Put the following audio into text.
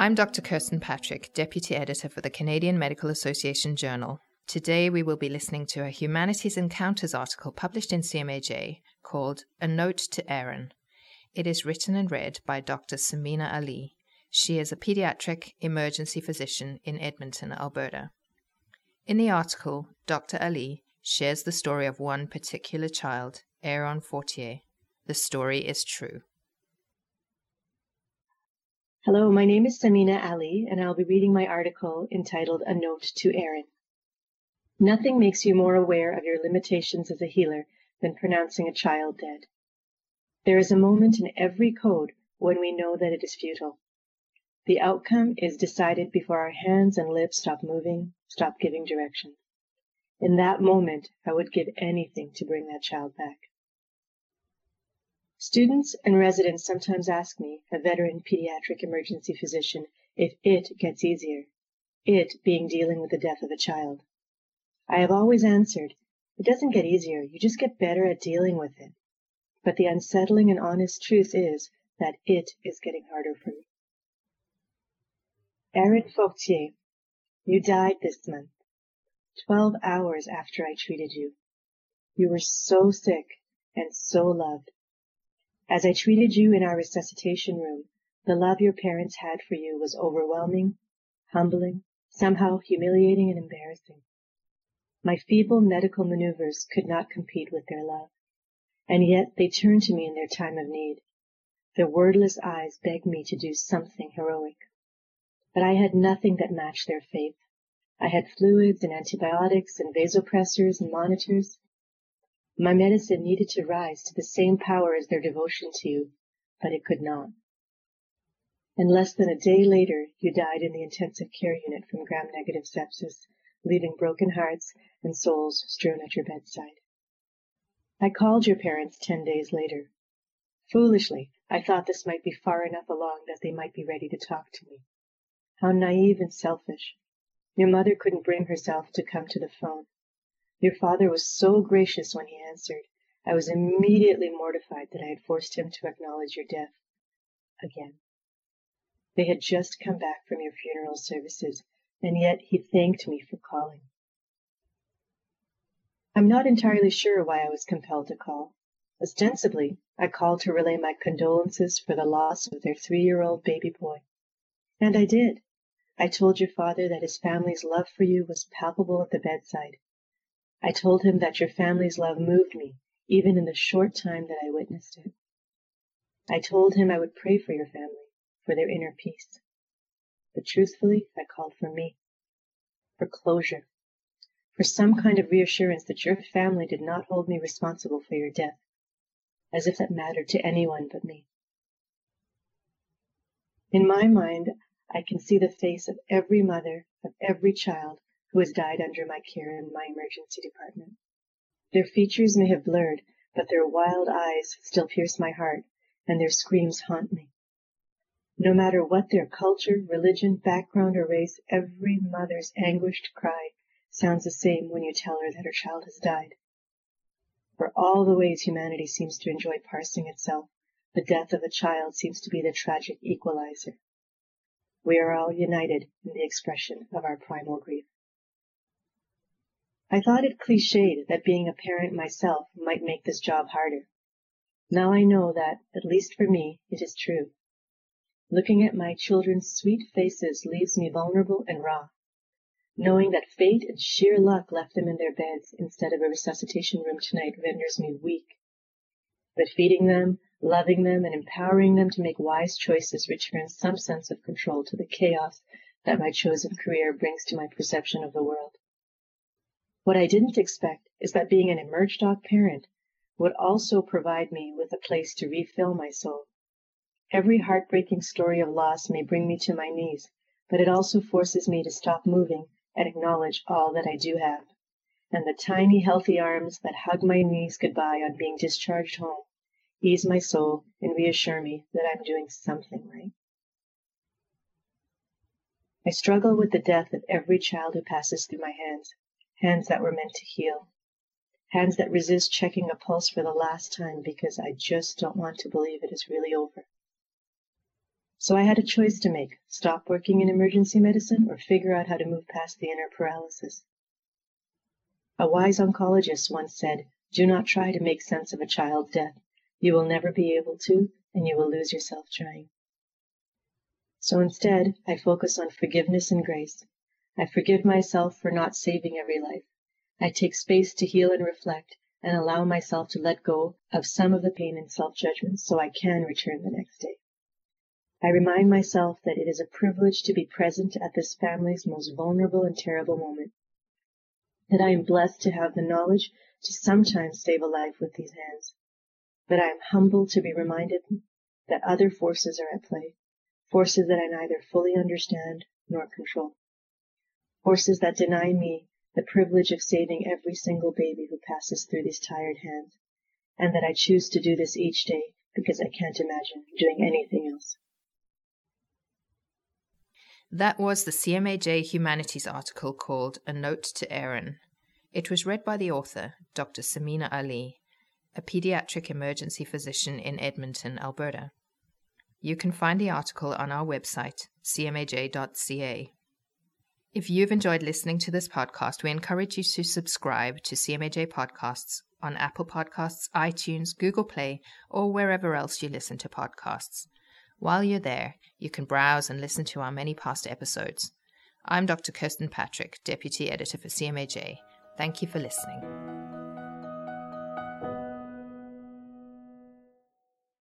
I'm Dr. Kirsten Patrick, Deputy Editor for the Canadian Medical Association Journal. Today we will be listening to a Humanities Encounters article published in CMAJ called A Note to Aaron. It is written and read by Dr. Samina Ali. She is a pediatric emergency physician in Edmonton, Alberta. In the article, Dr. Ali shares the story of one particular child, Aaron Fortier. The story is true. Hello, my name is Samina Ali, and I'll be reading my article entitled A Note to Aaron. Nothing makes you more aware of your limitations as a healer than pronouncing a child dead. There is a moment in every code when we know that it is futile. The outcome is decided before our hands and lips stop moving, stop giving direction. In that moment, I would give anything to bring that child back. Students and residents sometimes ask me, a veteran pediatric emergency physician, if it gets easier, it being dealing with the death of a child. I have always answered, it doesn't get easier, you just get better at dealing with it. But the unsettling and honest truth is that it is getting harder for me. Aaron Fortier, you died this month, 12 hours after I treated you. You were so sick and so loved. As I treated you in our resuscitation room, the love your parents had for you was overwhelming, humbling, somehow humiliating and embarrassing. My feeble medical maneuvers could not compete with their love. And yet they turned to me in their time of need. Their wordless eyes begged me to do something heroic. But I had nothing that matched their faith. I had fluids and antibiotics and vasopressors and monitors, my medicine needed to rise to the same power as their devotion to you, but it could not. And less than a day later, you died in the intensive care unit from gram-negative sepsis, leaving broken hearts and souls strewn at your bedside. I called your parents ten days later. Foolishly, I thought this might be far enough along that they might be ready to talk to me. How naive and selfish. Your mother couldn't bring herself to come to the phone. Your father was so gracious when he answered. I was immediately mortified that I had forced him to acknowledge your death again. They had just come back from your funeral services, and yet he thanked me for calling. I'm not entirely sure why I was compelled to call. Ostensibly, I called to relay my condolences for the loss of their three-year-old baby boy. And I did. I told your father that his family's love for you was palpable at the bedside, I told him that your family's love moved me, even in the short time that I witnessed it. I told him I would pray for your family, for their inner peace. But truthfully, I called for me, for closure, for some kind of reassurance that your family did not hold me responsible for your death, as if that mattered to anyone but me. In my mind, I can see the face of every mother, of every child, who has died under my care in my emergency department. Their features may have blurred, but their wild eyes still pierce my heart, and their screams haunt me. No matter what their culture, religion, background, or race, every mother's anguished cry sounds the same when you tell her that her child has died. For all the ways humanity seems to enjoy parsing itself, the death of a child seems to be the tragic equalizer. We are all united in the expression of our primal grief. I thought it cliched that being a parent myself might make this job harder. Now I know that, at least for me, it is true. Looking at my children's sweet faces leaves me vulnerable and raw. Knowing that fate and sheer luck left them in their beds instead of a resuscitation room tonight renders me weak. But feeding them, loving them, and empowering them to make wise choices returns some sense of control to the chaos that my chosen career brings to my perception of the world. What I didn't expect is that being an emerge-doc parent would also provide me with a place to refill my soul. Every heartbreaking story of loss may bring me to my knees, but it also forces me to stop moving and acknowledge all that I do have. And the tiny healthy arms that hug my knees goodbye on being discharged home ease my soul and reassure me that I'm doing something right. I struggle with the death of every child who passes through my hands hands that were meant to heal, hands that resist checking a pulse for the last time because I just don't want to believe it is really over. So I had a choice to make, stop working in emergency medicine or figure out how to move past the inner paralysis. A wise oncologist once said, do not try to make sense of a child's death. You will never be able to, and you will lose yourself trying. So instead, I focus on forgiveness and grace. I forgive myself for not saving every life. I take space to heal and reflect and allow myself to let go of some of the pain and self-judgment so I can return the next day. I remind myself that it is a privilege to be present at this family's most vulnerable and terrible moment. That I am blessed to have the knowledge to sometimes save a life with these hands. That I am humbled to be reminded that other forces are at play, forces that I neither fully understand nor control. Forces that deny me the privilege of saving every single baby who passes through these tired hands, and that I choose to do this each day because I can't imagine doing anything else. That was the CMAJ Humanities article called A Note to Aaron. It was read by the author, Dr. Samina Ali, a pediatric emergency physician in Edmonton, Alberta. You can find the article on our website, cmaj.ca. If you've enjoyed listening to this podcast, we encourage you to subscribe to CMAJ Podcasts on Apple Podcasts, iTunes, Google Play, or wherever else you listen to podcasts. While you're there, you can browse and listen to our many past episodes. I'm Dr. Kirsten Patrick, Deputy Editor for CMAJ. Thank you for listening.